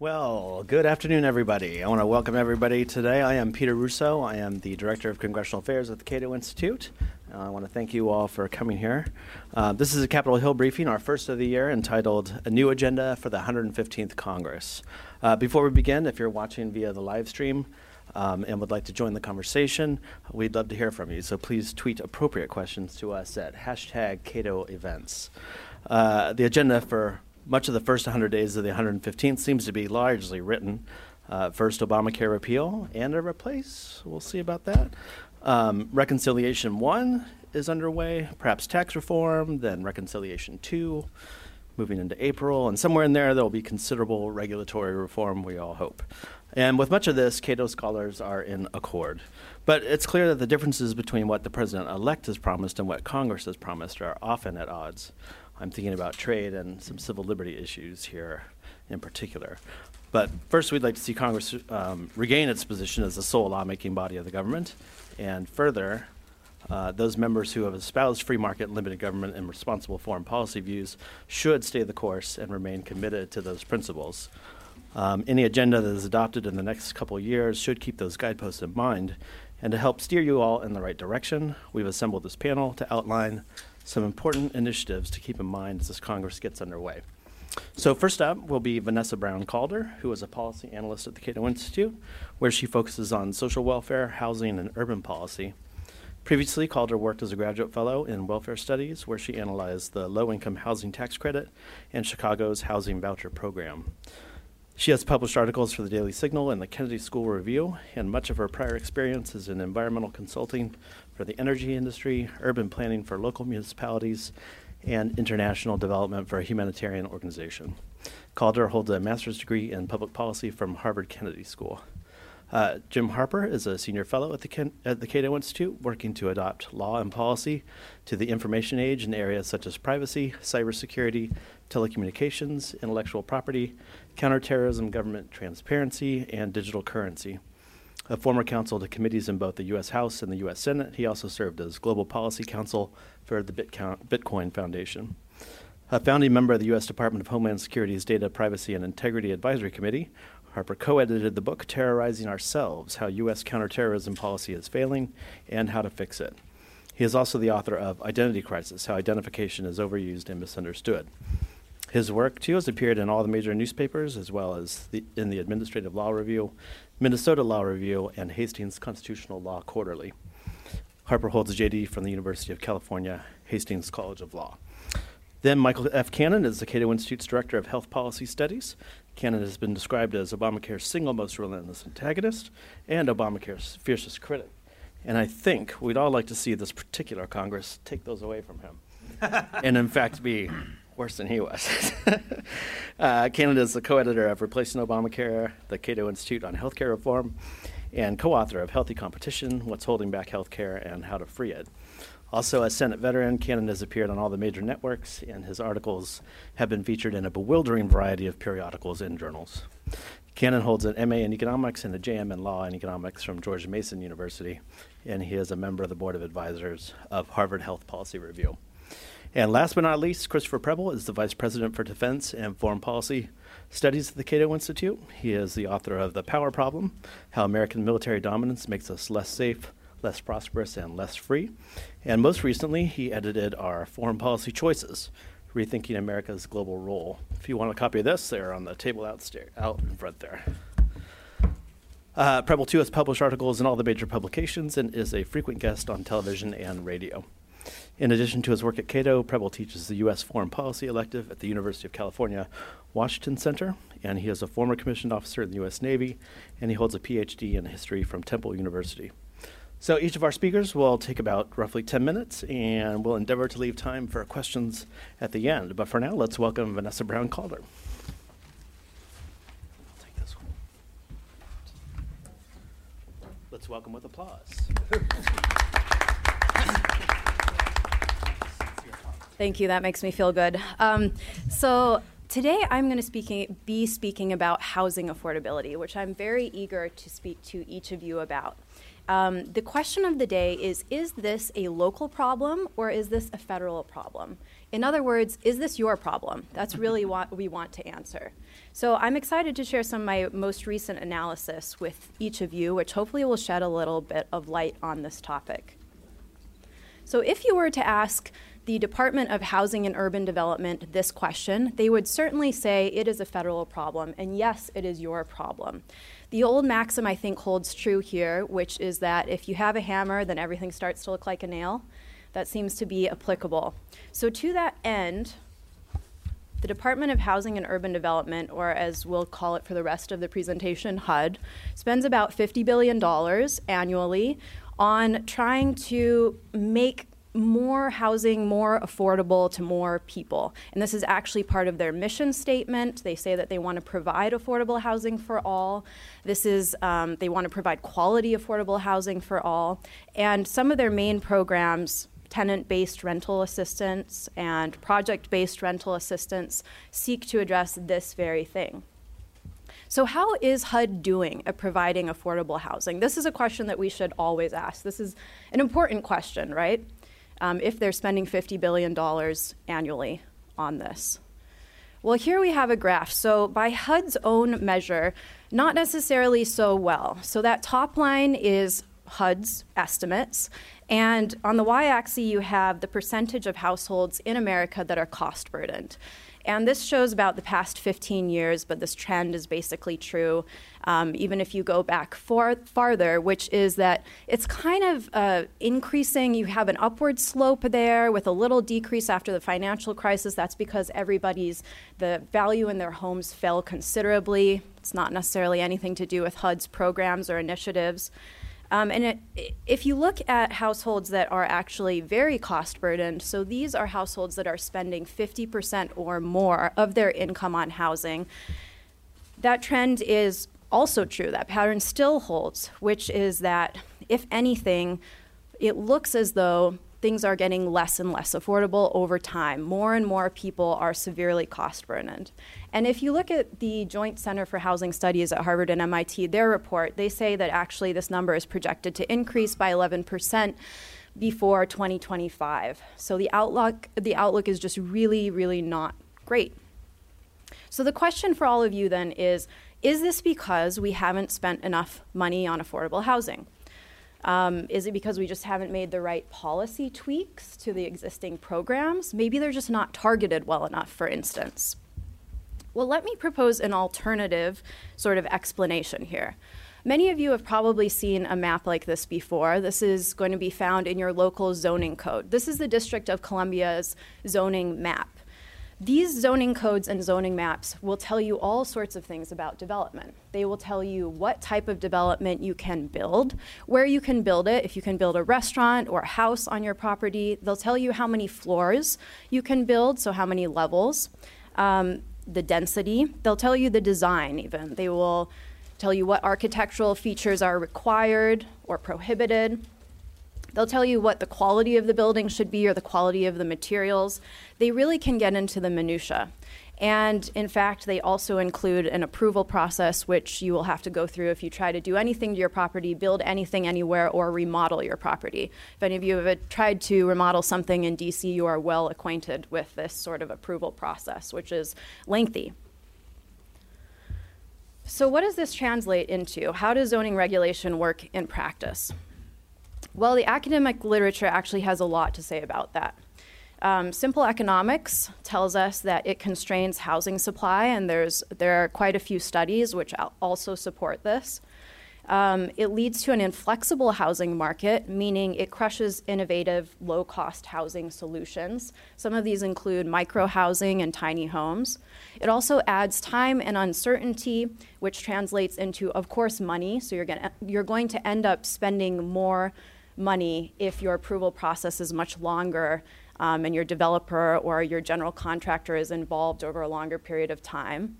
Well, good afternoon, everybody. I want to welcome everybody today. I am Peter Russo. I am the Director of Congressional Affairs at the Cato Institute. Uh, I want to thank you all for coming here. Uh, this is a Capitol Hill briefing, our first of the year, entitled A New Agenda for the 115th Congress. Uh, before we begin, if you're watching via the live stream, um, and would like to join the conversation, we'd love to hear from you. So please tweet appropriate questions to us at hashtag Cato Events. Uh, the agenda for much of the first 100 days of the 115th seems to be largely written. Uh, first, Obamacare repeal and a replace. We'll see about that. Um, reconciliation 1 is underway, perhaps tax reform, then Reconciliation 2, moving into April, and somewhere in there, there will be considerable regulatory reform, we all hope. And with much of this, Cato scholars are in accord. But it's clear that the differences between what the president elect has promised and what Congress has promised are often at odds. I'm thinking about trade and some civil liberty issues here in particular. But first, we'd like to see Congress um, regain its position as the sole lawmaking body of the government, and further, uh, those members who have espoused free market, limited government, and responsible foreign policy views should stay the course and remain committed to those principles. Um, any agenda that is adopted in the next couple years should keep those guideposts in mind. And to help steer you all in the right direction, we've assembled this panel to outline some important initiatives to keep in mind as this Congress gets underway. So, first up will be Vanessa Brown Calder, who is a policy analyst at the Cato Institute, where she focuses on social welfare, housing, and urban policy. Previously, Calder worked as a graduate fellow in welfare studies, where she analyzed the low income housing tax credit and Chicago's housing voucher program. She has published articles for the Daily Signal and the Kennedy School Review, and much of her prior experience is in environmental consulting for the energy industry, urban planning for local municipalities, and international development for a humanitarian organization. Calder holds a master's degree in public policy from Harvard Kennedy School. Uh, Jim Harper is a senior fellow at the, Ken- at the Cato Institute, working to adopt law and policy to the information age in areas such as privacy, cybersecurity, telecommunications, intellectual property, counterterrorism, government transparency, and digital currency. A former counsel to committees in both the U.S. House and the U.S. Senate, he also served as Global Policy Counsel for the Bitcoin Foundation. A founding member of the U.S. Department of Homeland Security's Data Privacy and Integrity Advisory Committee, Harper co edited the book Terrorizing Ourselves How U.S. Counterterrorism Policy is Failing and How to Fix It. He is also the author of Identity Crisis How Identification is Overused and Misunderstood. His work, too, has appeared in all the major newspapers, as well as the, in the Administrative Law Review, Minnesota Law Review, and Hastings Constitutional Law Quarterly. Harper holds a JD from the University of California, Hastings College of Law. Then Michael F. Cannon is the Cato Institute's Director of Health Policy Studies. Cannon has been described as Obamacare's single most relentless antagonist and Obamacare's fiercest critic. And I think we'd all like to see this particular Congress take those away from him. and in fact be worse than he was. uh, Cannon is the co editor of Replacing Obamacare, the Cato Institute on Healthcare Reform, and co author of Healthy Competition What's Holding Back Healthcare and How to Free It. Also, a Senate veteran, Cannon has appeared on all the major networks, and his articles have been featured in a bewildering variety of periodicals and journals. Cannon holds an MA in economics and a JM in law and economics from George Mason University, and he is a member of the board of advisors of Harvard Health Policy Review. And last but not least, Christopher Preble is the Vice President for Defense and Foreign Policy Studies at the Cato Institute. He is the author of The Power Problem How American Military Dominance Makes Us Less Safe, Less Prosperous, and Less Free. And most recently, he edited our Foreign Policy Choices Rethinking America's Global Role. If you want a copy of this, they're on the table outstairs, out in front there. Uh, Preble, too, has published articles in all the major publications and is a frequent guest on television and radio. In addition to his work at Cato, Preble teaches the U.S. Foreign Policy elective at the University of California, Washington Center, and he is a former commissioned officer in the U.S. Navy, and he holds a PhD in history from Temple University. So each of our speakers will take about roughly 10 minutes, and we'll endeavor to leave time for questions at the end. But for now, let's welcome Vanessa Brown Calder. Let's welcome with applause. Thank you. That makes me feel good. Um, so today I'm going to speaking, be speaking about housing affordability, which I'm very eager to speak to each of you about. Um, the question of the day is Is this a local problem or is this a federal problem? In other words, is this your problem? That's really what we want to answer. So I'm excited to share some of my most recent analysis with each of you, which hopefully will shed a little bit of light on this topic. So if you were to ask the Department of Housing and Urban Development this question, they would certainly say it is a federal problem, and yes, it is your problem. The old maxim, I think, holds true here, which is that if you have a hammer, then everything starts to look like a nail. That seems to be applicable. So, to that end, the Department of Housing and Urban Development, or as we'll call it for the rest of the presentation, HUD, spends about $50 billion annually on trying to make more housing more affordable to more people. And this is actually part of their mission statement. They say that they want to provide affordable housing for all. This is, um, they want to provide quality affordable housing for all. And some of their main programs, tenant based rental assistance and project based rental assistance, seek to address this very thing. So, how is HUD doing at providing affordable housing? This is a question that we should always ask. This is an important question, right? Um, if they're spending $50 billion annually on this. Well, here we have a graph. So, by HUD's own measure, not necessarily so well. So, that top line is HUD's estimates. And on the y axis, you have the percentage of households in America that are cost burdened. And this shows about the past 15 years, but this trend is basically true um, even if you go back far, farther, which is that it's kind of uh, increasing. You have an upward slope there with a little decrease after the financial crisis. That's because everybody's, the value in their homes fell considerably. It's not necessarily anything to do with HUD's programs or initiatives. Um, and it, if you look at households that are actually very cost burdened, so these are households that are spending 50% or more of their income on housing, that trend is also true. That pattern still holds, which is that if anything, it looks as though things are getting less and less affordable over time. More and more people are severely cost burdened. And if you look at the Joint Center for Housing Studies at Harvard and MIT, their report, they say that actually this number is projected to increase by 11% before 2025. So the outlook the outlook is just really really not great. So the question for all of you then is is this because we haven't spent enough money on affordable housing? Um, is it because we just haven't made the right policy tweaks to the existing programs? Maybe they're just not targeted well enough, for instance. Well, let me propose an alternative sort of explanation here. Many of you have probably seen a map like this before. This is going to be found in your local zoning code. This is the District of Columbia's zoning map. These zoning codes and zoning maps will tell you all sorts of things about development. They will tell you what type of development you can build, where you can build it, if you can build a restaurant or a house on your property. They'll tell you how many floors you can build, so how many levels, um, the density. They'll tell you the design, even. They will tell you what architectural features are required or prohibited. They'll tell you what the quality of the building should be or the quality of the materials. They really can get into the minutia. And in fact, they also include an approval process, which you will have to go through if you try to do anything to your property, build anything anywhere, or remodel your property. If any of you have tried to remodel something in DC, you are well acquainted with this sort of approval process, which is lengthy. So, what does this translate into? How does zoning regulation work in practice? Well, the academic literature actually has a lot to say about that. Um, simple economics tells us that it constrains housing supply, and there's there are quite a few studies which also support this. Um, it leads to an inflexible housing market, meaning it crushes innovative, low cost housing solutions. Some of these include micro housing and tiny homes. It also adds time and uncertainty, which translates into, of course, money. So you're, gonna, you're going to end up spending more money if your approval process is much longer um, and your developer or your general contractor is involved over a longer period of time.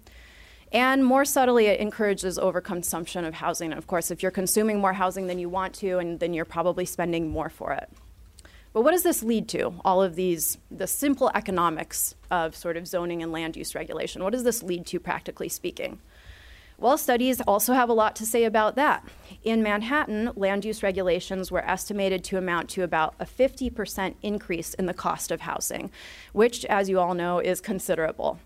And more subtly, it encourages overconsumption of housing. And of course, if you're consuming more housing than you want to, and then you're probably spending more for it. But what does this lead to? All of these, the simple economics of sort of zoning and land use regulation. What does this lead to, practically speaking? Well, studies also have a lot to say about that. In Manhattan, land use regulations were estimated to amount to about a 50% increase in the cost of housing, which, as you all know, is considerable.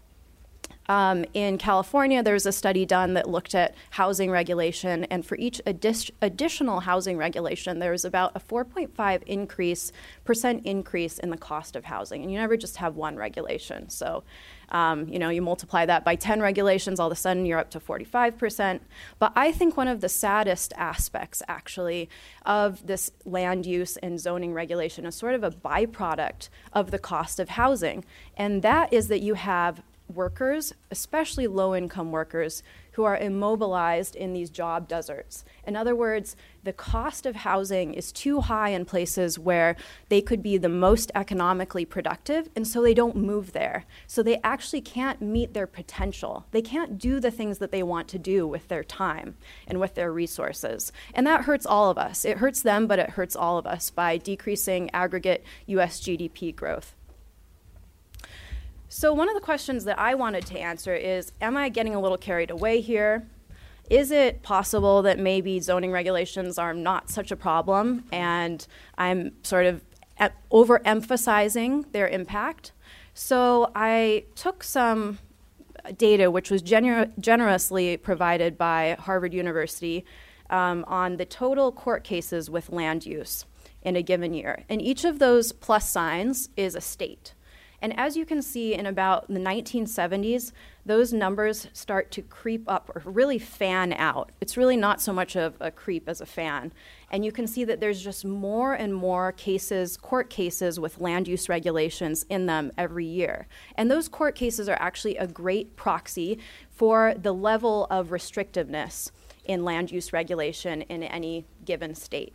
Um, in California, there was a study done that looked at housing regulation, and for each addi- additional housing regulation, there was about a 4.5 increase percent increase in the cost of housing. And you never just have one regulation. So, um, you know, you multiply that by 10 regulations, all of a sudden you're up to 45%. But I think one of the saddest aspects, actually, of this land use and zoning regulation is sort of a byproduct of the cost of housing, and that is that you have workers, especially low income workers, who are immobilized in these job deserts. In other words, the cost of housing is too high in places where they could be the most economically productive, and so they don't move there. So they actually can't meet their potential. They can't do the things that they want to do with their time and with their resources. And that hurts all of us. It hurts them, but it hurts all of us by decreasing aggregate US GDP growth. So, one of the questions that I wanted to answer is Am I getting a little carried away here? Is it possible that maybe zoning regulations are not such a problem and I'm sort of overemphasizing their impact? So, I took some data which was gener- generously provided by Harvard University um, on the total court cases with land use in a given year. And each of those plus signs is a state. And as you can see in about the 1970s, those numbers start to creep up or really fan out. It's really not so much of a creep as a fan. And you can see that there's just more and more cases, court cases with land use regulations in them every year. And those court cases are actually a great proxy for the level of restrictiveness in land use regulation in any given state.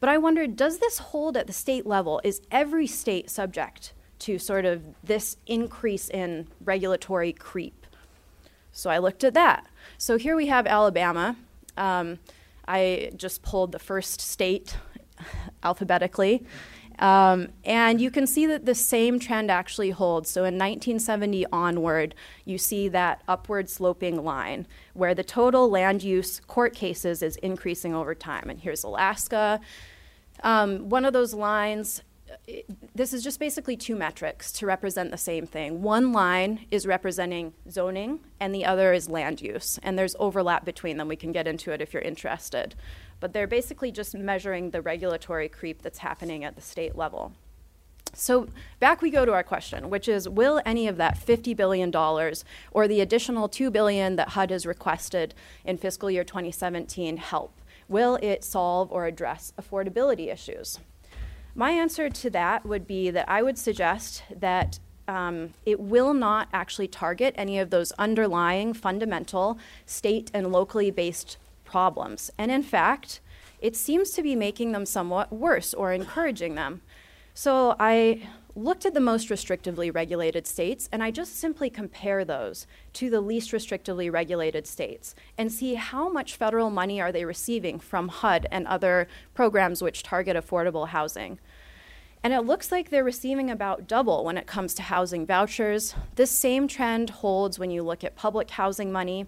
But I wondered does this hold at the state level? Is every state subject to sort of this increase in regulatory creep. So I looked at that. So here we have Alabama. Um, I just pulled the first state alphabetically. Um, and you can see that the same trend actually holds. So in 1970 onward, you see that upward sloping line where the total land use court cases is increasing over time. And here's Alaska. Um, one of those lines this is just basically two metrics to represent the same thing. One line is representing zoning, and the other is land use. And there's overlap between them. We can get into it if you're interested. But they're basically just measuring the regulatory creep that's happening at the state level. So back we go to our question, which is will any of that $50 billion or the additional 2 billion that HUD has requested in fiscal year 2017 help? Will it solve or address affordability issues? My answer to that would be that I would suggest that um, it will not actually target any of those underlying fundamental state and locally based problems. And in fact, it seems to be making them somewhat worse or encouraging them. So I looked at the most restrictively regulated states and I just simply compare those to the least restrictively regulated states and see how much federal money are they receiving from HUD and other programs which target affordable housing. And it looks like they're receiving about double when it comes to housing vouchers. This same trend holds when you look at public housing money.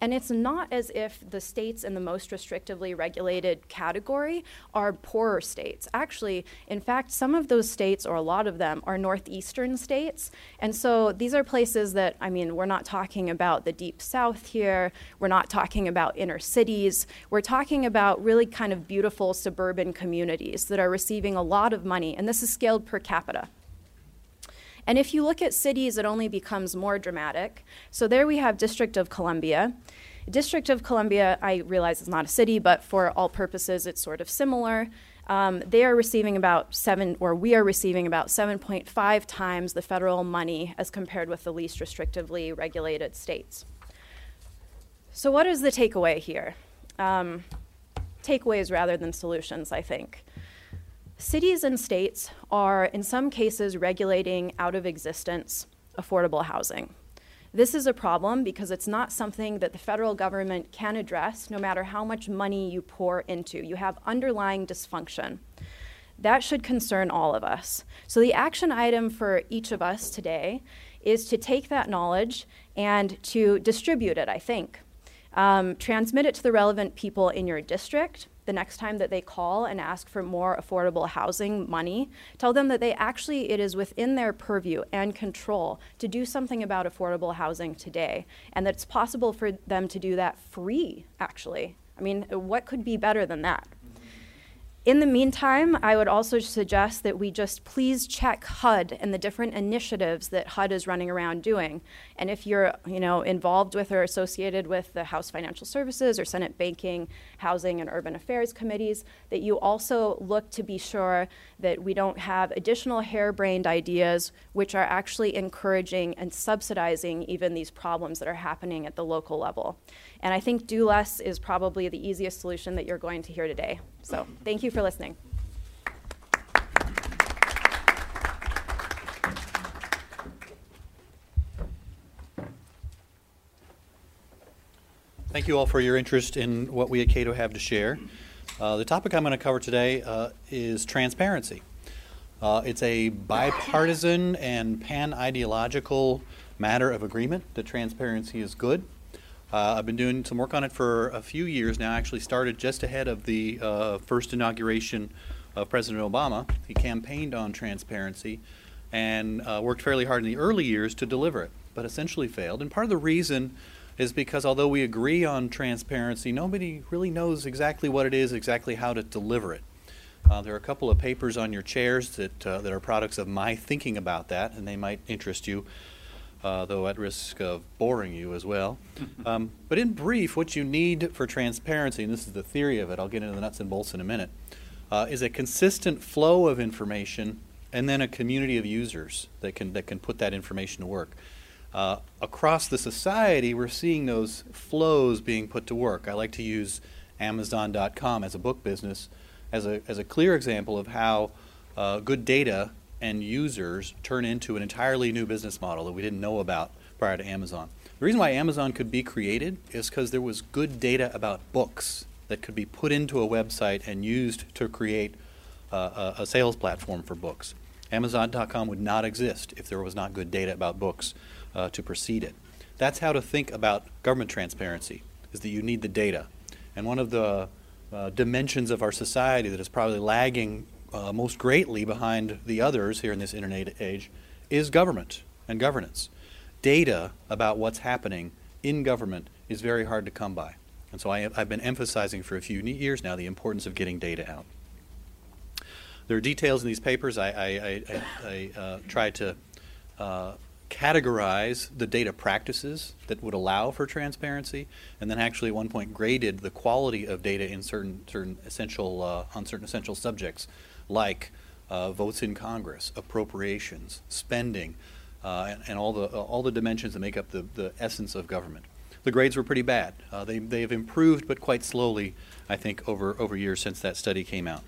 And it's not as if the states in the most restrictively regulated category are poorer states. Actually, in fact, some of those states, or a lot of them, are northeastern states. And so these are places that, I mean, we're not talking about the deep south here, we're not talking about inner cities, we're talking about really kind of beautiful suburban communities that are receiving a lot of money. And this is scaled per capita. And if you look at cities, it only becomes more dramatic. So there we have District of Columbia. District of Columbia, I realize is not a city, but for all purposes, it's sort of similar. Um, they are receiving about seven, or we are receiving about 7.5 times the federal money as compared with the least restrictively regulated states. So, what is the takeaway here? Um, takeaways rather than solutions, I think. Cities and states are, in some cases, regulating out of existence affordable housing. This is a problem because it's not something that the federal government can address no matter how much money you pour into. You have underlying dysfunction. That should concern all of us. So, the action item for each of us today is to take that knowledge and to distribute it, I think. Um, transmit it to the relevant people in your district the next time that they call and ask for more affordable housing money, tell them that they actually, it is within their purview and control to do something about affordable housing today, and that it's possible for them to do that free, actually. I mean, what could be better than that? In the meantime, I would also suggest that we just please check HUD and the different initiatives that HUD is running around doing. And if you're, you know, involved with or associated with the House Financial Services or Senate Banking, Housing and Urban Affairs committees, that you also look to be sure that we don't have additional harebrained ideas which are actually encouraging and subsidizing even these problems that are happening at the local level. And I think do less is probably the easiest solution that you're going to hear today. So thank you for listening. Thank you all for your interest in what we at Cato have to share. Uh, the topic I'm going to cover today uh, is transparency. Uh, it's a bipartisan and pan ideological matter of agreement that transparency is good. Uh, I've been doing some work on it for a few years now. I actually started just ahead of the uh, first inauguration of President Obama. He campaigned on transparency and uh, worked fairly hard in the early years to deliver it, but essentially failed. And part of the reason is because although we agree on transparency, nobody really knows exactly what it is, exactly how to deliver it. Uh, there are a couple of papers on your chairs that, uh, that are products of my thinking about that, and they might interest you uh, though at risk of boring you as well. Um, but in brief, what you need for transparency, and this is the theory of it, I'll get into the nuts and bolts in a minute, uh, is a consistent flow of information and then a community of users that can, that can put that information to work. Uh, across the society, we're seeing those flows being put to work. I like to use Amazon.com as a book business as a, as a clear example of how uh, good data and users turn into an entirely new business model that we didn't know about prior to Amazon. The reason why Amazon could be created is because there was good data about books that could be put into a website and used to create uh, a, a, sales platform for books. Amazon.com would not exist if there was not good data about books uh, to precede it. That's how to think about government transparency, is that you need the data. And one of the uh, dimensions of our society that is probably lagging uh, most greatly behind the others here in this internet age is government and governance. Data about what's happening in government is very hard to come by. And so I, have been emphasizing for a few years now the importance of getting data out. There are details in these papers. I, I, I, I uh, try to uh, categorize the data practices that would allow for transparency, and then actually at one point graded the quality of data in certain certain essential uh, on certain essential subjects like uh, votes in Congress, appropriations, spending, uh, and, and, all the uh, all the dimensions that make up the, the essence of government. The grades were pretty bad. Uh, they they have improved, but quite slowly, I think, over over years since that study came out.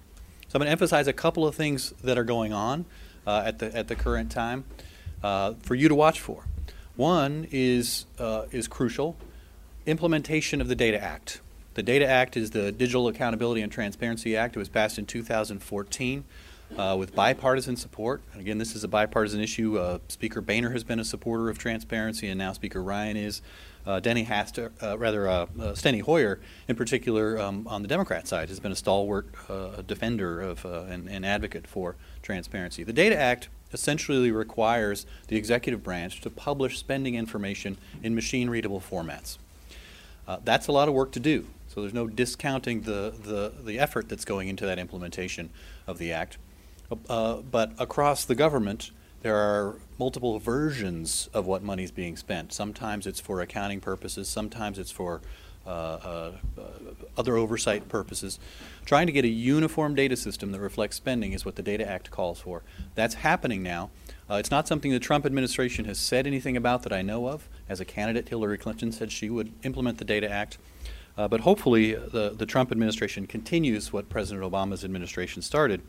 So I'm going to emphasize a couple of things that are going on uh, at the at the current time for you to watch for. One is is crucial: implementation of the Data Act. The Data Act is the Digital Accountability and Transparency Act. It was passed in 2014 uh, with bipartisan support. And again, this is a bipartisan issue. Uh, Speaker Boehner has been a supporter of transparency, and now Speaker Ryan is. Uh, Denny Hastert, uh, rather, uh, uh, Steny Hoyer, in particular, um, on the Democrat side, has been a stalwart defender of and, and advocate for transparency. The Data Act essentially requires the executive branch to publish spending information in machine readable formats. Uh, that's a lot of work to do. So there's no discounting the, the, the effort that's going into that implementation of the Act. Uh, but across the government, there are multiple versions of what money is being spent. Sometimes it's for accounting purposes, sometimes it's for uh, uh, other oversight purposes. Trying to get a uniform data system that reflects spending is what the Data Act calls for. That's happening now. Uh, it's not something the Trump administration has said anything about that I know of. As a candidate, Hillary Clinton said she would implement the Data Act. Uh, but hopefully, the, the Trump administration continues what President Obama's administration started.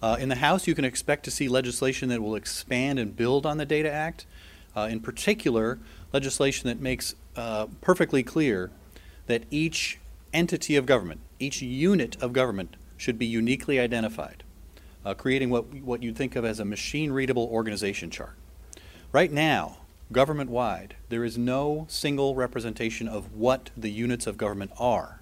Uh, in the House, you can expect to see legislation that will expand and build on the Data Act. Uh, in particular, legislation that makes uh, perfectly clear that each entity of government, each unit of government, should be uniquely identified, uh, creating what, what you'd think of as a machine readable organization chart. Right now, government wide, there is no single representation of what the units of government are.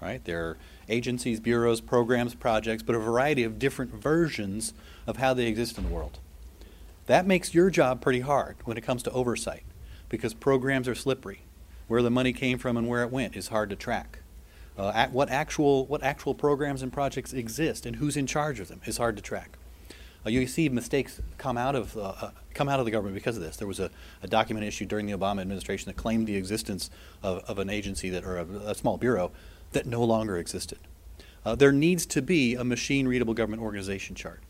Right? There are agencies, bureaus, programs, projects, but a variety of different versions of how they exist in the world. That makes your job pretty hard when it comes to oversight because programs are slippery. Where the money came from and where it went is hard to track. Uh, what actual what actual programs and projects exist and who's in charge of them is hard to track. Uh, you see mistakes come out of uh, uh, come out of the government because of this. There was a, a, document issued during the Obama administration that claimed the existence of, of an agency that or a, a, small bureau that no longer existed. Uh, there needs to be a machine readable government organization chart.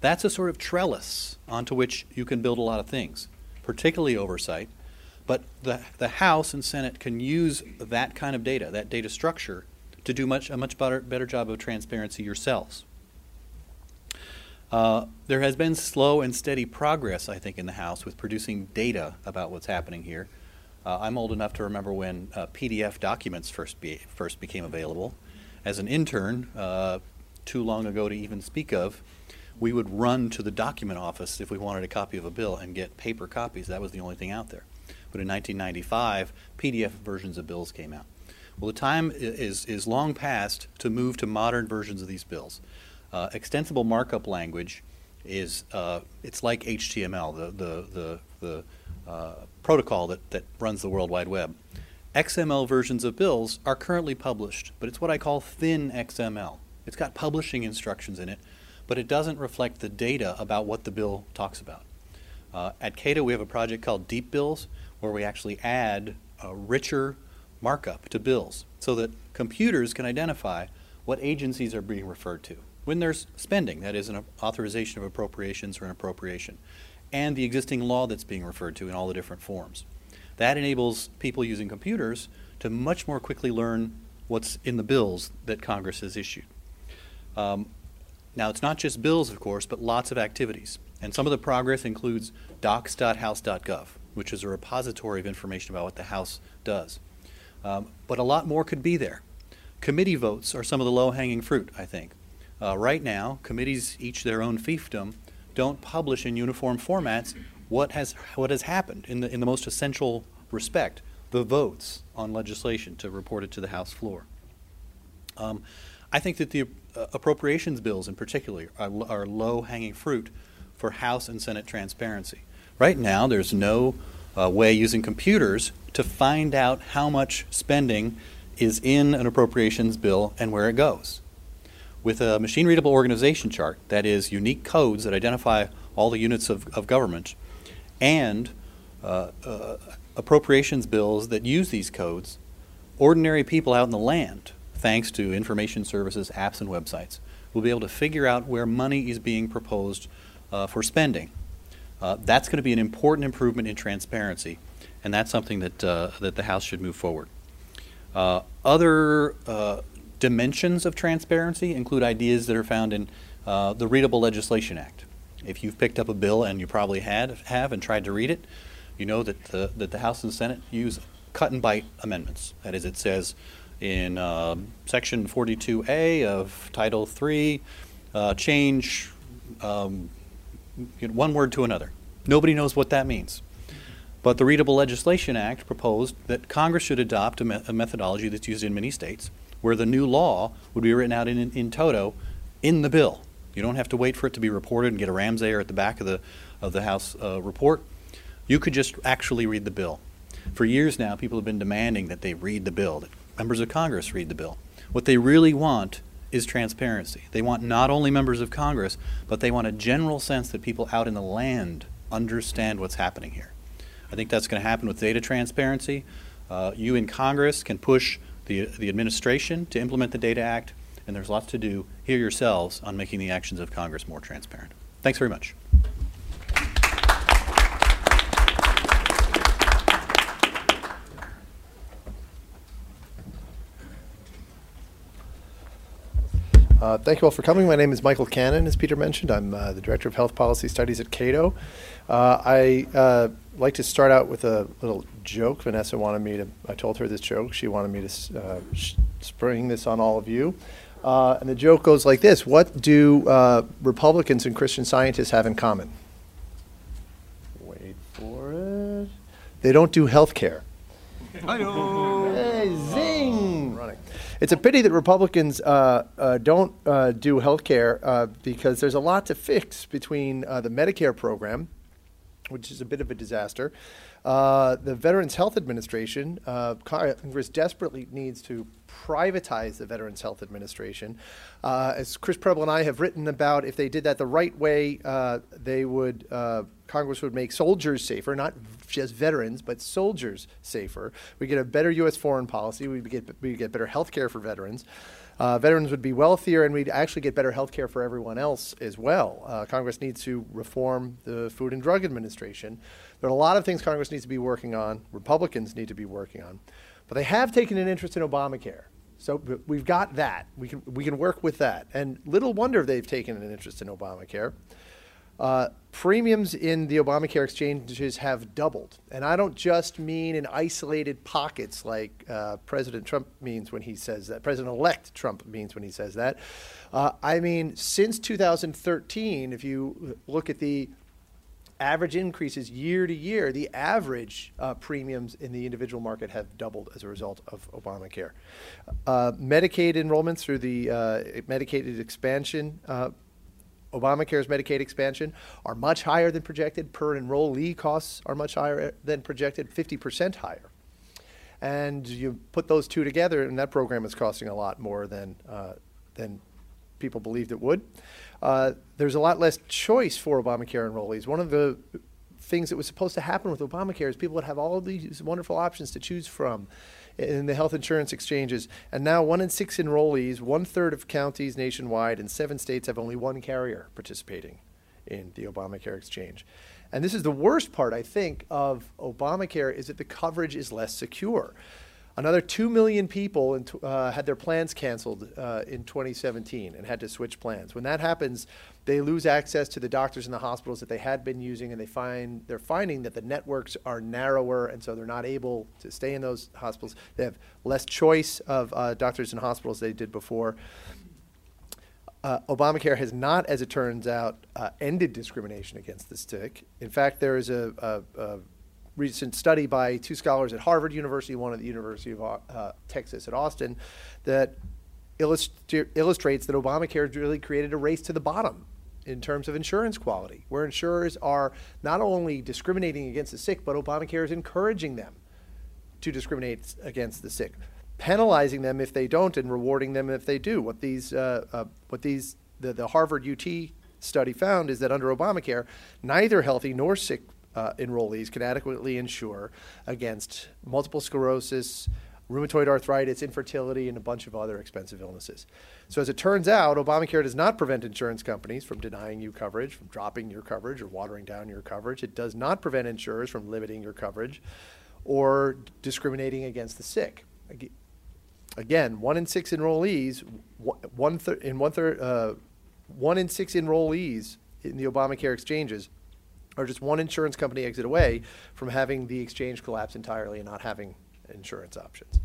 That's a sort of trellis onto which you can build a lot of things, particularly oversight. But the, the House and Senate can use that kind of data, that data structure, to do much, a much better, better job of transparency yourselves. Uh, there has been slow and steady progress, I think, in the House with producing data about what's happening here. Uh, I'm old enough to remember when uh, PDF documents first, be, first became available. As an intern, uh, too long ago to even speak of, we would run to the document office if we wanted a copy of a bill and get paper copies. That was the only thing out there. But in 1995, PDF versions of bills came out. Well, the time is, is long past to move to modern versions of these bills. Uh, extensible markup language is uh, it's like HTML, the the the, the uh, protocol that, that runs the World Wide Web. XML versions of bills are currently published, but it's what I call thin XML. It's got publishing instructions in it, but it doesn't reflect the data about what the bill talks about. Uh, at Cato, we have a project called Deep Bills, where we actually add a richer markup to bills so that computers can identify what agencies are being referred to when there's spending, that is, an authorization of appropriations or an appropriation, and the existing law that's being referred to in all the different forms. That enables people using computers to much more quickly learn what's in the bills that Congress has issued. Um, now, it's not just bills, of course, but lots of activities. And some of the progress includes docs.house.gov, which is a repository of information about what the House does. Um, but a lot more could be there. Committee votes are some of the low hanging fruit, I think. Uh, right now, committees, each their own fiefdom, don't publish in uniform formats what has what has happened in the in the most essential respect, the votes on legislation to report it to the House floor. Um, I think that the uh, appropriations bills, in particular, are, are low-hanging fruit for House and Senate transparency. Right now, there's no uh, way using computers to find out how much spending is in an appropriations bill and where it goes with a machine readable organization chart, that is, unique codes that identify all the units of, of government, and uh, uh, appropriations bills that use these codes, ordinary people out in the land, thanks to information services, apps, and websites, will be able to figure out where money is being proposed uh, for spending. Uh, that's going to be an important improvement in transparency, and that's something that, uh, that the House should move forward. Uh, other dimensions of transparency include ideas that are found in uh, the Readable Legislation Act. If you've picked up a bill and you probably had have and tried to read it, you know that the, that the House and Senate use cut and bite amendments. That is, it says in uh, section 42A of Title 3, uh, change um, one word to another. Nobody knows what that means. But the Readable Legislation Act proposed that Congress should adopt a, me- a methodology that's used in many states where the new law would be written out in, in, in toto in the bill. You don't have to wait for it to be reported and get a Ramseyer at the back of the, of the House uh, report. You could just actually read the bill. For years now, people have been demanding that they read the bill, that members of Congress read the bill. What they really want is transparency. They want not only members of Congress, but they want a general sense that people out in the land understand what's happening here. I think that's going to happen with data transparency. Uh, you in Congress can push the, the administration to implement the Data Act, and there's lots to do here yourselves on making the actions of Congress more transparent. Thanks very much. Uh, thank you all for coming. My name is Michael Cannon, as Peter mentioned. I'm uh, the Director of Health Policy Studies at Cato. Uh, I uh, like to start out with a little joke. Vanessa wanted me to, I told her this joke. She wanted me to uh, spring this on all of you. Uh, and the joke goes like this What do uh, Republicans and Christian scientists have in common? Wait for it. They don't do health care. Hey, zing! Running. It's a pity that Republicans uh, uh, don't uh, do health care uh, because there's a lot to fix between uh, the Medicare program, which is a bit of a disaster, uh, the Veterans Health Administration. Congress desperately needs to privatize the Veterans Health Administration. Uh, as Chris Preble and I have written about, if they did that the right way, uh, they would uh, Congress would make soldiers safer, not just veterans, but soldiers safer. We get a better U.S. foreign policy. We get we get better health care for veterans. Uh, veterans would be wealthier, and we'd actually get better health care for everyone else as well. Uh, Congress needs to reform the Food and Drug Administration. There are a lot of things Congress needs to be working on. Republicans need to be working on. But they have taken an interest in Obamacare. So we've got that. We can, we can work with that. And little wonder they've taken an interest in Obamacare. Uh, premiums in the Obamacare exchanges have doubled. And I don't just mean in isolated pockets like uh, President Trump means when he says that, President elect Trump means when he says that. Uh, I mean, since 2013, if you look at the average increases year to year. The average uh, premiums in the individual market have doubled as a result of Obamacare. Uh, Medicaid enrollments through the uh, Medicaid expansion. Obamacare's Medicaid expansion are much higher than projected. Per enrollee costs are much higher than projected, 50% higher. And you put those two together, and that program is costing a lot more than, uh, than people believed it would. Uh, there's a lot less choice for Obamacare enrollees. One of the things that was supposed to happen with Obamacare is people would have all these wonderful options to choose from in the health insurance exchanges. And now, one in six enrollees, one third of counties nationwide, and seven states have only one carrier participating in the Obamacare exchange. And this is the worst part, I think, of Obamacare is that the coverage is less secure. Another 2 million people in, uh, had their plans canceled uh, in 2017 and had to switch plans. When that happens, they lose access to the doctors and the hospitals that they had been using, and they find they're finding that the networks are narrower, and so they're not able to stay in those hospitals. They have less choice of uh, doctors and hospitals they did before. Uh, Obamacare has not, as it turns out, uh, ended discrimination against the sick. In fact, there is a, a, a recent study by two scholars at Harvard University, one at the University of uh, Texas at Austin, that illustrates that Obamacare has really created a race to the bottom in terms of insurance quality, where insurers are not only discriminating against the sick, but Obamacare is encouraging them to discriminate against the sick, penalizing them if they don't and rewarding them if they do. What these, uh, uh, what these, the, the Harvard UT study found is that under Obamacare, neither healthy nor sick uh, enrollees can adequately insure against multiple sclerosis, rheumatoid arthritis, infertility, and a bunch of other expensive illnesses. So, as it turns out, Obamacare does not prevent insurance companies from denying you coverage, from dropping your coverage, or watering down your coverage. It does not prevent insurers from limiting your coverage or discriminating against the sick. Again, one in six enrollees, one thir- in one third, uh, one in six enrollees in the Obamacare exchanges are just one insurance company exit away from having the exchange collapse entirely and not having insurance options.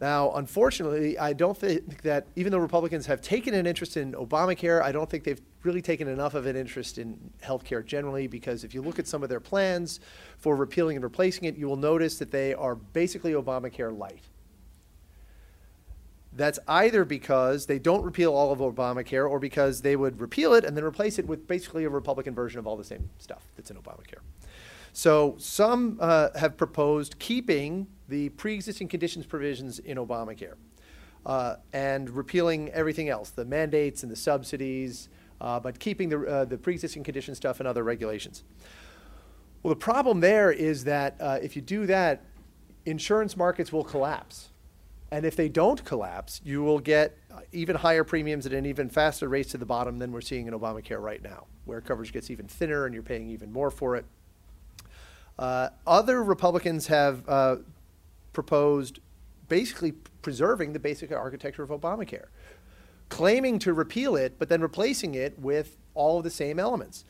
Now, unfortunately, I don't think that even though Republicans have taken an interest in Obamacare, I don't think they've really taken enough of an interest in health care generally because if you look at some of their plans for repealing and replacing it, you will notice that they are basically Obamacare light. That's either because they don't repeal all of Obamacare or because they would repeal it and then replace it with basically a Republican version of all the same stuff that's in Obamacare. So some uh, have proposed keeping the pre-existing conditions provisions in Obamacare uh, and repealing everything else, the mandates and the subsidies, uh, but keeping the, uh, the pre-existing condition stuff and other regulations. Well, the problem there is that uh, if you do that, insurance markets will collapse and if they don't collapse, you will get even higher premiums at an even faster race to the bottom than we're seeing in Obamacare right now, where coverage gets even thinner and you're paying even more for it. Uh, other Republicans have uh, proposed basically preserving the basic architecture of Obamacare, claiming to repeal it, but then replacing it with all of the same elements.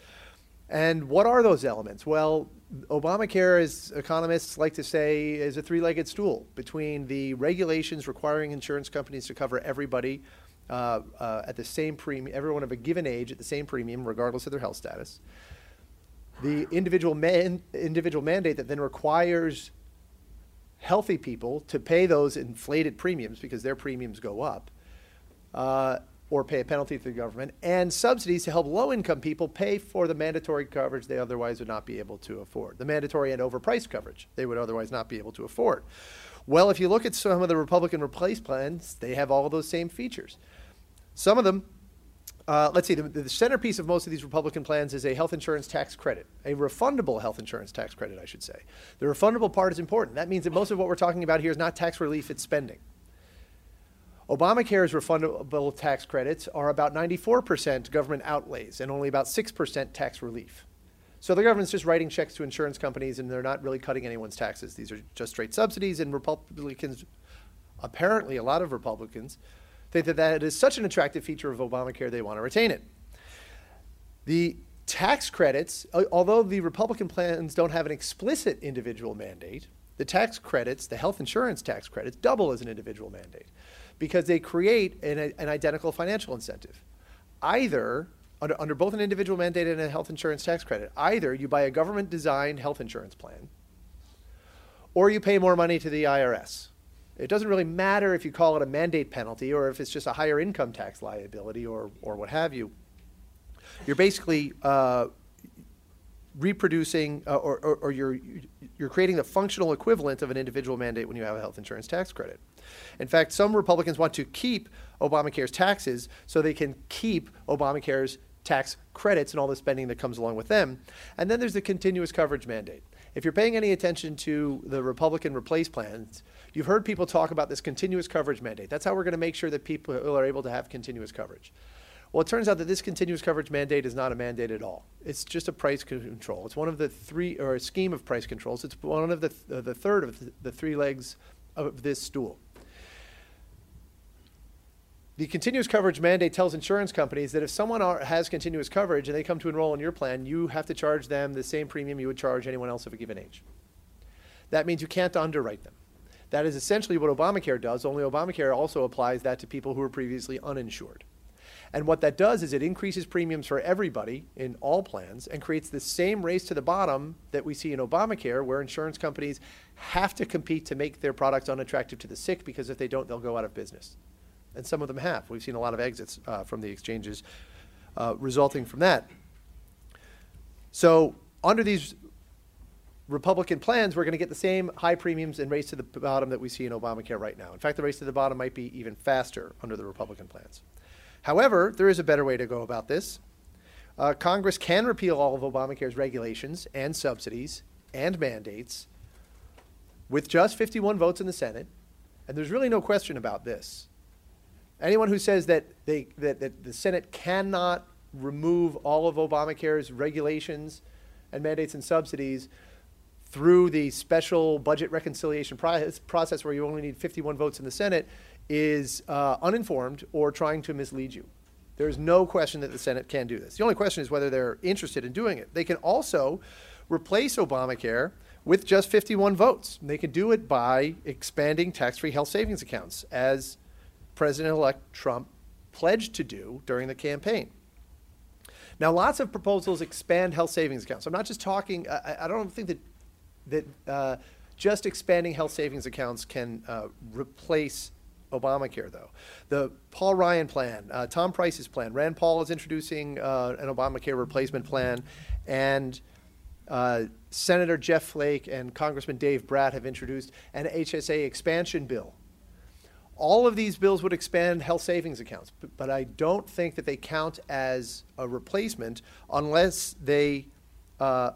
And what are those elements? Well, Obamacare, as economists like to say, is a three legged stool between the regulations requiring insurance companies to cover everybody uh, uh, at the same premium, everyone of a given age at the same premium, regardless of their health status. The individual man, individual mandate that then requires healthy people to pay those inflated premiums because their premiums go up, uh, or pay a penalty to the government, and subsidies to help low income people pay for the mandatory coverage they otherwise would not be able to afford, the mandatory and overpriced coverage they would otherwise not be able to afford. Well, if you look at some of the Republican replace plans, they have all those same features. Some of them, uh, let's see, the, the centerpiece of most of these Republican plans is a health insurance tax credit, a refundable health insurance tax credit, I should say. The refundable part is important. That means that most of what we're talking about here is not tax relief, it's spending. Obamacare's refundable tax credits are about 94% government outlays and only about 6% tax relief. So the government's just writing checks to insurance companies and they're not really cutting anyone's taxes. These are just straight subsidies, and Republicans, apparently a lot of Republicans, think that that is such an attractive feature of Obamacare they want to retain it. The tax credits, uh, although the Republican plans don't have an explicit individual mandate, the tax credits, the health insurance tax credits, double as an individual mandate because they create an, an identical financial incentive. Either, under, under both an individual mandate and a health insurance tax credit, either you buy a government designed health insurance plan or you pay more money to the IRS. It doesn't really matter if you call it a mandate penalty or if it's just a higher income tax liability or, or what have you. You're basically uh, reproducing uh, or, or, or, you're, you're creating the functional equivalent of an individual mandate when you have a health insurance tax credit. In fact, some Republicans want to keep Obamacare's taxes so they can keep Obamacare's tax credits and all the spending that comes along with them. And then there's the continuous coverage mandate. If you're paying any attention to the Republican replace plans, you've heard people talk about this continuous coverage mandate. That's how we're going to make sure that people are able to have continuous coverage. Well, it turns out that this continuous coverage mandate is not a mandate at all. It's just a price control. It's one of the three, or a scheme of price controls. It's one of the, uh, the third of the, the three legs of this stool. The continuous coverage mandate tells insurance companies that if someone are, has continuous coverage and they come to enroll in your plan, you have to charge them the same premium you would charge anyone else of a given age. That means you can't underwrite them. That is essentially what Obamacare does, only Obamacare also applies that to people who were previously uninsured. And what that does is it increases premiums for everybody in all plans and creates the same race to the bottom that we see in Obamacare, where insurance companies have to compete to make their products unattractive to the sick because if they don't, they'll go out of business and some of them have. We've seen a lot of exits uh, from the exchanges uh, resulting from that. So, under these Republican plans, we're going to get the same high premiums and race to the bottom that we see in Obamacare right now. In fact, the race to the bottom might be even faster under the Republican plans. However, there is a better way to go about this. Uh, Congress can repeal all of Obamacare's regulations and subsidies and mandates with just 51 votes in the Senate, and there's really no question about this. Anyone who says that, they, that, that the Senate cannot remove all of Obamacare's regulations and mandates and subsidies through the special budget reconciliation process where you only need 51 votes in the Senate is uh, uninformed or trying to mislead you. There's no question that the Senate can do this. The only question is whether they're interested in doing it. They can also replace Obamacare with just 51 votes. They can do it by expanding tax free health savings accounts, as President elect Trump pledged to do during the campaign. Now, lots of proposals expand health savings accounts. I'm not just talking, I, I don't think that, that uh, just expanding health savings accounts can uh, replace Obamacare, though. The Paul Ryan plan, uh, Tom Price's plan, Rand Paul is introducing uh, an Obamacare replacement plan, and uh, Senator Jeff Flake and Congressman Dave Brat have introduced an HSA expansion bill all of these bills would expand health savings accounts, but, but I don't think that they count as a replacement unless they uh,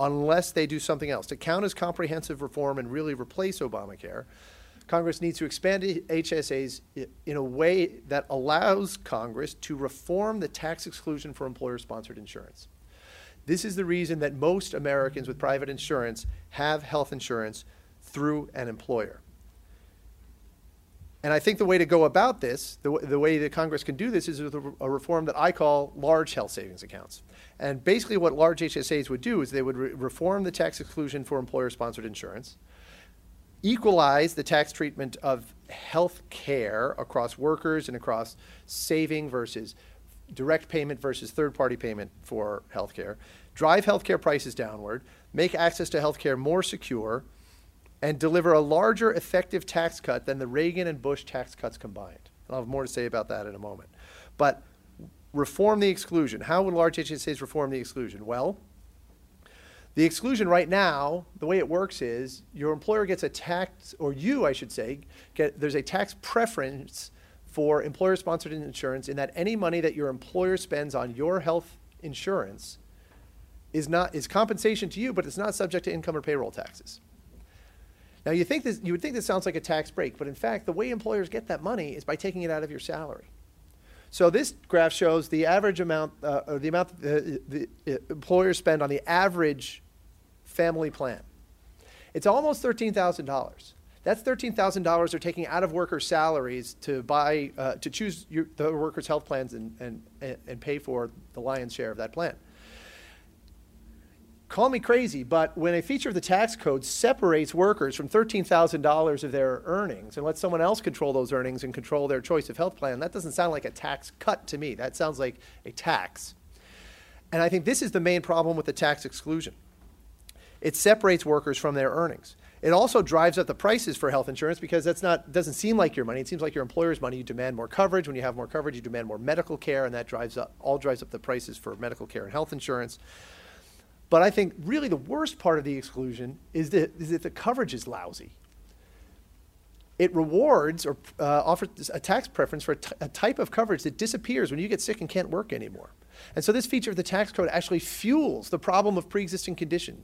unless they do something else. To count as comprehensive reform and really replace Obamacare, Congress needs to expand HSAs in a way that allows Congress to reform the tax exclusion for employer sponsored insurance. This is the reason that most Americans with private insurance have health insurance through an employer. And I think the way to go about this, the, the way that Congress can do this, is with a, a, reform that I call large health savings accounts. And basically, what large HSAs would do is they would re- reform the tax exclusion for employer sponsored insurance, equalize the tax treatment of health care across workers and across saving versus direct payment versus third party payment for health care, drive healthcare prices downward, make access to healthcare more secure, and deliver a larger effective tax cut than the Reagan and Bush tax cuts combined. I'll have more to say about that in a moment. But reform the exclusion. How would large HSAs reform the exclusion? Well, the exclusion right now, the way it works is your employer gets a tax, or you, I should say, get, there's a tax preference for employer sponsored insurance in that any money that your employer spends on your health insurance is not is compensation to you, but it's not subject to income or payroll taxes. Now you think this, you would think this sounds like a tax break, but in fact, the way employers get that money is by taking it out of your salary. So this graph shows the average amount, uh, or the amount the, the employers spend on the average family plan. It's almost thirteen thousand dollars. That's thirteen thousand dollars they're taking out of workers' salaries to buy, uh, to choose your, the workers' health plans and, and, and pay for the lion's share of that plan call me crazy, but when a feature of the tax code separates workers from $13,000 of their earnings and lets someone else control those earnings and control their choice of health plan, that doesn't sound like a tax cut to me. That sounds like a tax. And I think this is the main problem with the tax exclusion. It separates workers from their earnings. It also drives up the prices for health insurance because that's not doesn't seem like your money. It seems like your employer's money. You demand more coverage. When you have more coverage, you demand more medical care, and that drives up all drives up the prices for medical care and health insurance. But I think really the worst part of the exclusion is that, is that the coverage is lousy. It rewards or uh, offers a tax preference for a, a type of coverage that disappears when you get sick and can't work anymore. And so this feature of the tax code actually fuels the problem of pre-existing condition,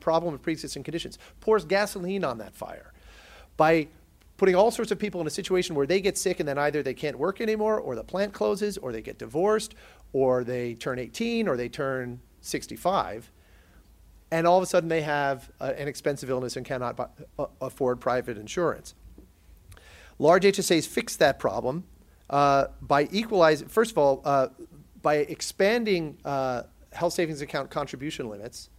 problem of pre-existing conditions, pours gasoline on that fire by putting all sorts of people in a situation where they get sick and then either they can't work anymore or the plant closes or they get divorced or they turn 18 or they turn 65, and all of a sudden they have uh, an expensive illness and cannot bu- uh, afford private insurance. Large HSAs fix that problem uh, by equalizing, first of all, uh, by expanding uh, health savings account contribution limits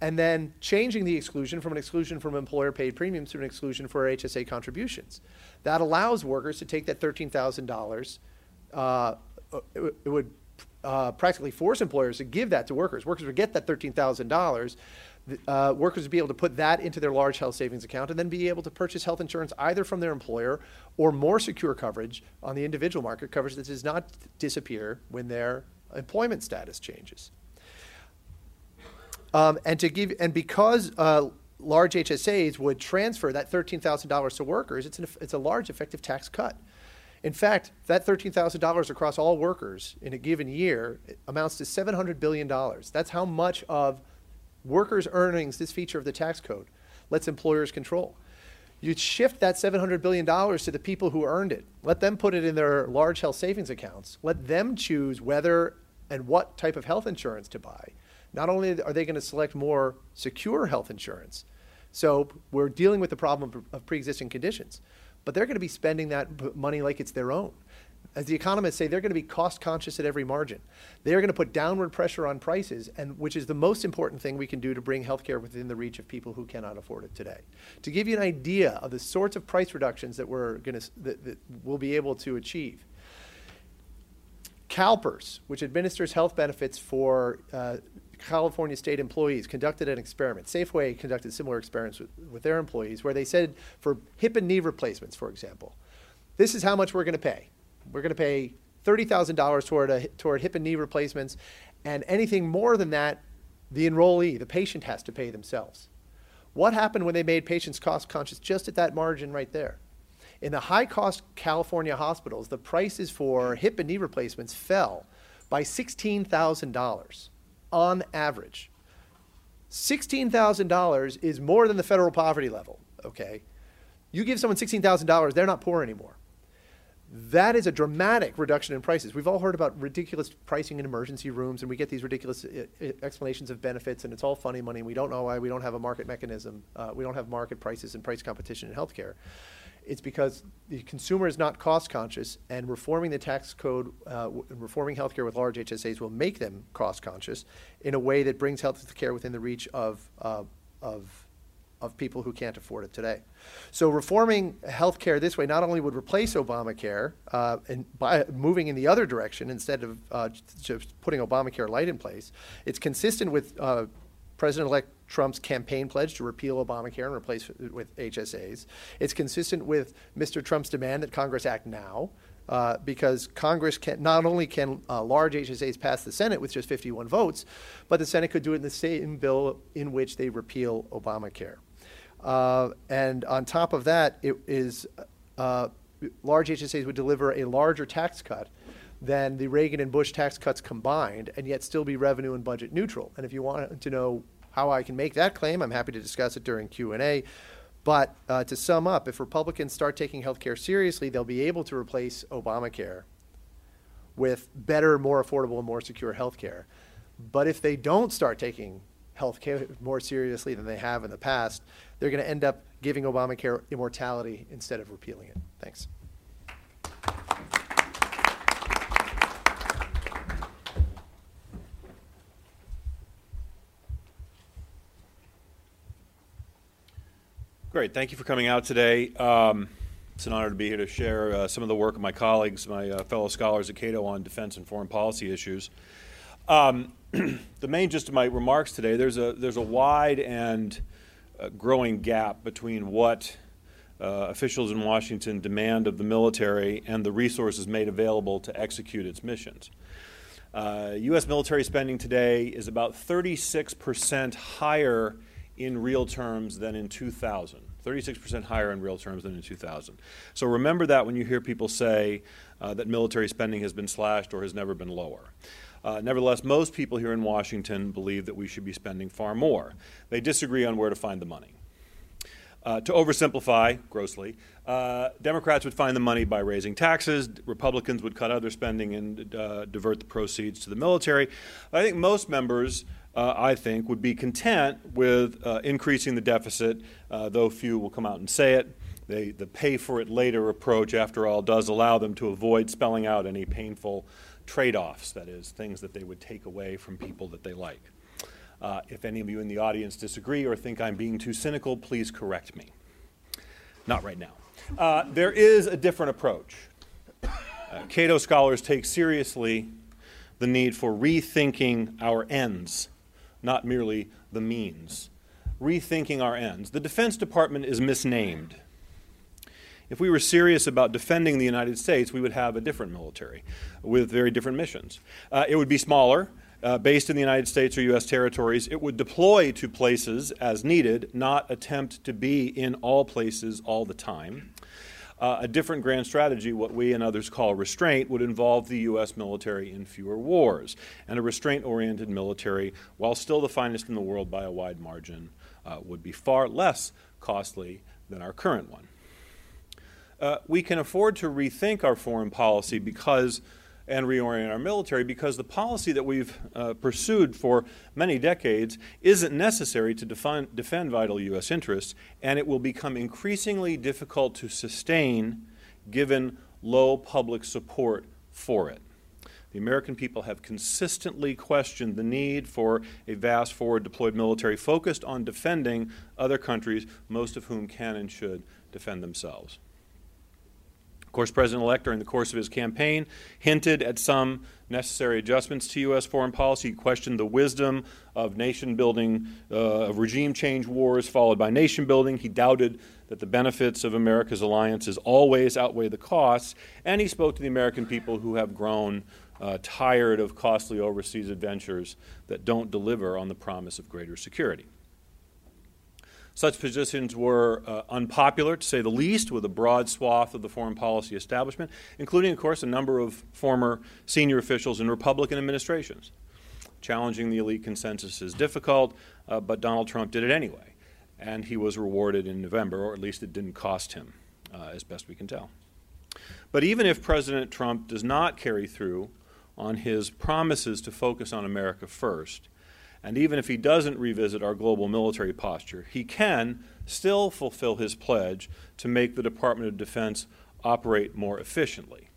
and then changing the exclusion from an exclusion from employer paid premiums to an exclusion for HSA contributions. That allows workers to take that $13,000. Uh, it would uh, practically force employers to give that to workers. Workers would get that $13,000. Uh, workers would be able to put that into their large health savings account and then be able to purchase health insurance either from their employer or more secure coverage on the individual market, coverage that does not disappear when their employment status changes. Um, and to give and because uh, large HSAs would transfer that $13,000 to workers, it's, an, it's a large effective tax cut. In fact, that $13,000 across all workers in a given year amounts to $700 billion. That's how much of workers' earnings this feature of the tax code lets employers control. You shift that $700 billion to the people who earned it. Let them put it in their large health savings accounts. Let them choose whether and what type of health insurance to buy. Not only are they going to select more secure health insurance, so we're dealing with the problem of pre existing conditions but they're going to be spending that money like it's their own. As the economists say, they're going to be cost conscious at every margin. They're going to put downward pressure on prices, and which is the most important thing we can do to bring healthcare within the reach of people who cannot afford it today. To give you an idea of the sorts of price reductions that we're going to that, that we'll be able to achieve. CalPERS, which administers health benefits for uh, California state employees conducted an experiment. Safeway conducted similar experiments with, with their employees where they said for hip and knee replacements, for example, this is how much we're going to pay. We're going to pay $30,000 toward, toward hip and knee replacements, and anything more than that, the enrollee, the patient, has to pay themselves. What happened when they made patients cost conscious just at that margin right there? In the high cost California hospitals, the prices for hip and knee replacements fell by $16,000 on average. $16,000 is more than the federal poverty level, okay? You give someone $16,000, they're not poor anymore. That is a dramatic reduction in prices. We've all heard about ridiculous pricing in emergency rooms, and we get these ridiculous uh, uh, explanations of benefits, and it's all funny money. and We don't know why we don't have a market mechanism. Uh, we don't have market prices and price competition in healthcare it's because the consumer is not cost conscious, and reforming the tax code uh, reforming healthcare with large HSAs will make them cost conscious in a way that brings health care within the reach of, uh, of, of people who can't afford it today. So reforming healthcare this way not only would replace Obamacare uh, and by moving in the other direction instead of uh, just putting Obamacare light in place, it's consistent with uh, President-elect Trump's campaign pledge to repeal Obamacare and replace it with HSAs. It's consistent with Mr. Trump's demand that Congress act now. Uh, because Congress can not only can uh, large HSAs pass the Senate with just 51 votes, but the Senate could do it in the same bill in which they repeal Obamacare. Uh, and on top of that, it is uh, large HSAs would deliver a larger tax cut than the Reagan and Bush tax cuts combined, and yet still be revenue and budget neutral. And if you want to know how I can make that claim, I'm happy to discuss it during Q and A. But uh, to sum up, if Republicans start taking health care seriously, they'll be able to replace Obamacare with better, more affordable, and more secure health care. But if they don't start taking health care more seriously than they have in the past, they're going to end up giving Obamacare immortality instead of repealing it. Thanks. Great. Thank you for coming out today. Um, it's an honor to be here to share uh, some of the work of my colleagues, my uh, fellow scholars at Cato on defense and foreign policy issues. Um, the main gist of my remarks today, there's a, there's a wide and uh, growing gap between what uh, officials in Washington demand of the military and the resources made available to execute its missions. U.S. Uh, military spending today is about 36% higher in real terms than in 2000. 36% higher in real terms than in 2000. So remember that when you hear people say uh, that military spending has been slashed or has never been lower. Uh, nevertheless, most people here in Washington believe that we should be spending far more. They disagree on where to find the money. Uh, to oversimplify grossly, uh, Democrats would find the money by raising taxes. Republicans would cut other spending and uh, divert the proceeds to the military. I think most members uh, I think, would be content with uh, increasing the deficit, uh, though few will come out and say it. They, the pay for it later approach, after all, does allow them to avoid spelling out any painful trade offs, that is, things that they would take away from people that they like. Uh, if any of you in the audience disagree or think I'm being too cynical, please correct me. Not right now. Uh, there is a different approach. Uh, Cato scholars take seriously the need for rethinking our ends not merely the means. Rethinking our ends. The Defense Department is misnamed. If we were serious about defending the United States, we would have a different military with very different missions. Uh, it would be smaller, uh, based in the United States or U.S. territories. It would deploy to places as needed, not attempt to be in all places all the time. Uh, a different grand strategy, what we and others call restraint, would involve the U.S. military in fewer wars. And a restraint oriented military, while still the finest in the world by a wide margin, uh, would be far less costly than our current one. Uh, we can afford to rethink our foreign policy because and reorient our military because the policy that we've uh, pursued for many decades isn't necessary to define, defend vital U.S. interests, and it will become increasingly difficult to sustain given low public support for it. The American people have consistently questioned the need for a vast forward deployed military focused on defending other countries, most of whom can and should defend themselves course, President-elect during the course of his campaign hinted at some necessary adjustments to U.S. foreign policy. He questioned the wisdom of nation building, uh, of regime change wars followed by nation building. He doubted that the benefits of America's alliances always outweigh the costs. And he spoke to the American people who have grown uh, tired of costly overseas adventures that don't deliver on the promise of greater security. Such positions were uh, unpopular, to say the least, with a broad swath of the foreign policy establishment, including, of course, a number of former senior officials in Republican administrations. Challenging the elite consensus is difficult, uh, but Donald Trump did it anyway, and he was rewarded in November, or at least it didn't cost him, uh, as best we can tell. But even if President Trump does not carry through on his promises to focus on America first, and even if he doesn't revisit our global military posture, he can still fulfill his pledge to make the Department of Defense operate more efficiently.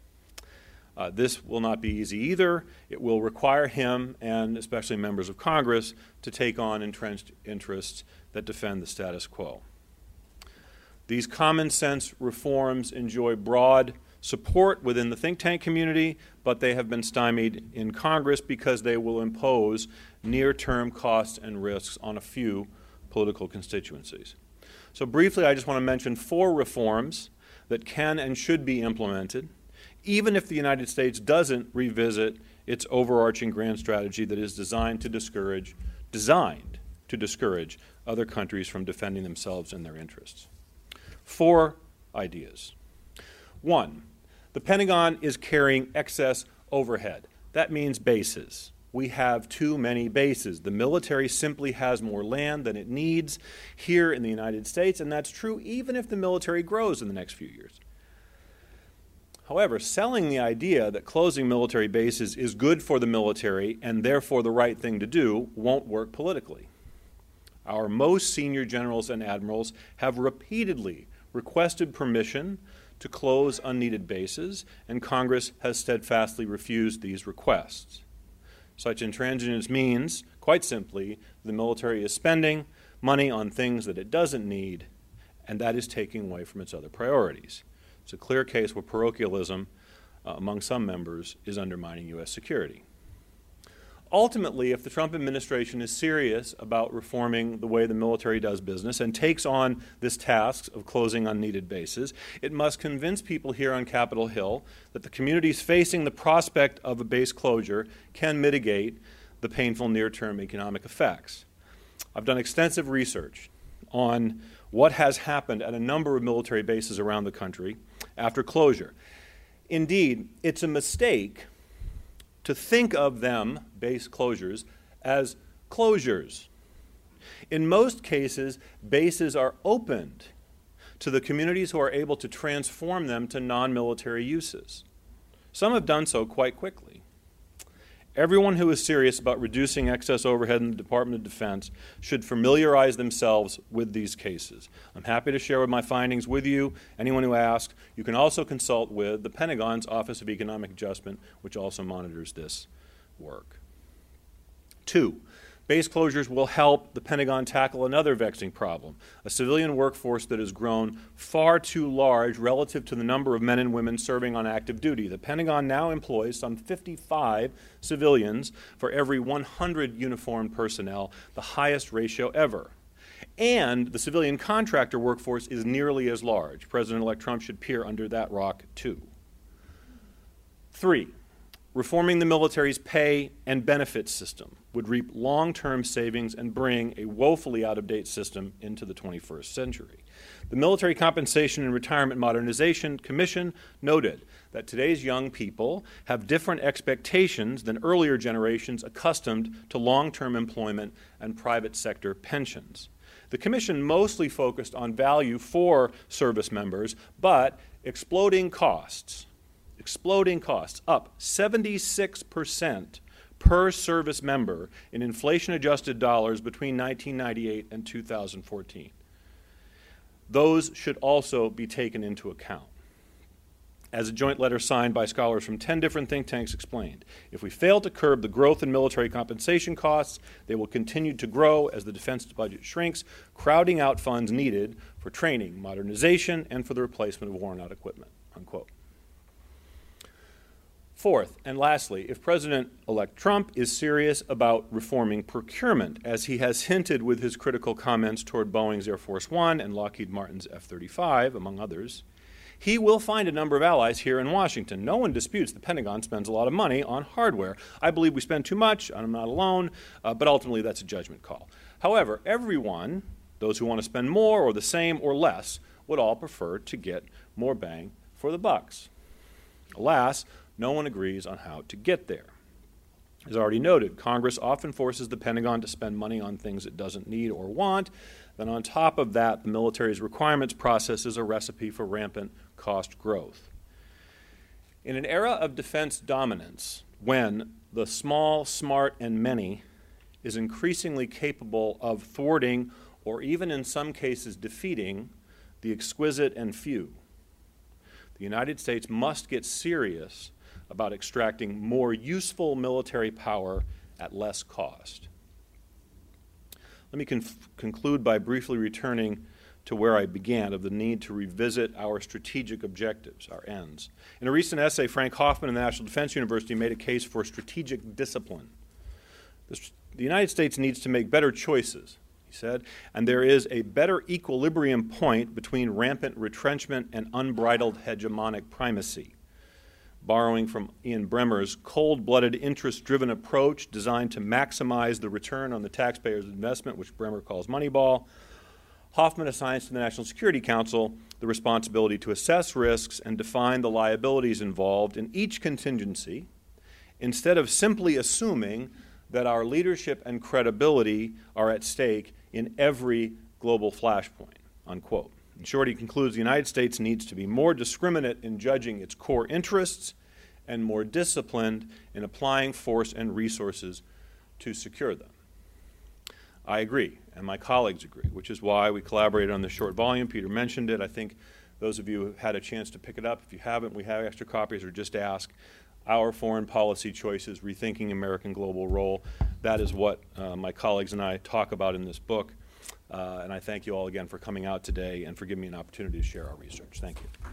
Uh, this will not be easy either. It will require him, and especially members of Congress, to take on entrenched interests that defend the status quo. These common sense reforms enjoy broad support within the think tank community, but they have been stymied in Congress because they will impose near term costs and risks on a few political constituencies. So, briefly, I just want to mention four reforms that can and should be implemented, even if the United States doesn't revisit its overarching grand strategy that is designed to discourage, designed to discourage other countries from defending themselves and their interests. Four ideas. One, the Pentagon is carrying excess overhead. That means bases. We have too many bases. The military simply has more land than it needs here in the United States, and that's true even if the military grows in the next few years. However, selling the idea that closing military bases is good for the military and therefore the right thing to do won't work politically. Our most senior generals and admirals have repeatedly requested permission to close unneeded bases, and Congress has steadfastly refused these requests. Such intransigence means, quite simply, the military is spending money on things that it doesn't need, and that is taking away from its other priorities. It's a clear case where parochialism uh, among some members is undermining U.S. security ultimately, if the Trump administration is serious about reforming the way the military does business and takes on this task of closing unneeded bases, it must convince people here on Capitol Hill that the communities facing the prospect of a base closure can mitigate the painful near term economic effects. I've done extensive research on what has happened at a number of military bases around the country after closure. Indeed, it's a mistake to think of them, base closures, as closures. In most cases, bases are opened to the communities who are able to transform them to non military uses. Some have done so quite quickly. Everyone who is serious about reducing excess overhead in the Department of Defense should familiarize themselves with these cases. I'm happy to share my findings with you, anyone who asks. You can also consult with the Pentagon's Office of Economic Adjustment, which also monitors this work. Two, Base closures will help the Pentagon tackle another vexing problem a civilian workforce that has grown far too large relative to the number of men and women serving on active duty. The Pentagon now employs some 55 civilians for every 100 uniformed personnel, the highest ratio ever. And the civilian contractor workforce is nearly as large. President elect Trump should peer under that rock, too. Three, reforming the military's pay and benefits system would reap long term savings and bring a woefully out of date system into the 21st century. The Military Compensation and Retirement Modernization Commission noted that today's young people have different expectations than earlier generations accustomed to long term employment and private sector pensions. The Commission mostly focused on value for service members, but exploding costs exploding costs, up 76% per service member in inflation adjusted dollars between 1998 and 2014. Those should also be taken into account. As a joint letter signed by scholars from 10 different think tanks explained, if we fail to curb the growth in military compensation costs, they will continue to grow as the defense budget shrinks, crowding out funds needed for training, modernization, and for the replacement of worn out equipment. Unquote. Fourth, and lastly, if President elect Trump is serious about reforming procurement, as he has hinted with his critical comments toward Boeing's Air Force One and Lockheed Martin's F 35, among others, he will find a number of allies here in Washington. No one disputes the Pentagon spends a lot of money on hardware. I believe we spend too much, and I'm not alone, uh, but ultimately that's a judgment call. However, everyone, those who want to spend more or the same or less, would all prefer to get more bang for the bucks. Alas, no one agrees on how to get there. As already noted, Congress often forces the Pentagon to spend money on things it doesn't need or want. Then, on top of that, the military's requirements process is a recipe for rampant cost growth. In an era of defense dominance, when the small, smart, and many is increasingly capable of thwarting or even in some cases defeating the exquisite and few, the United States must get serious about extracting more useful military power at less cost. Let me conclude by briefly returning to where I began of the need to revisit our strategic objectives, our ends. In a recent essay, Frank Hoffman of the National Defense University made a case for strategic discipline. The, the United States needs to make better choices, he said, and there is a better equilibrium point between rampant retrenchment and unbridled hegemonic primacy. Borrowing from Ian Bremmer's cold blooded, interest driven approach designed to maximize the return on the taxpayer's investment, which Bremmer calls Moneyball, Hoffman assigns to the National Security Council the responsibility to assess risks and define the liabilities involved in each contingency instead of simply assuming that our leadership and credibility are at stake in every global flashpoint. Unquote. In short, he concludes the United States needs to be more discriminate in judging its core interests and more disciplined in applying force and resources to secure them. I agree, and my colleagues agree, which is why we collaborated on this short volume. Peter mentioned it. I think those of you who had a chance to pick it up, if you haven't, we have extra copies, or just ask. Our foreign policy choices, rethinking American global role. That is what uh, my colleagues and I talk about in this book. Uh, and I thank you all again for coming out today and for giving me an opportunity to share our research. Thank you.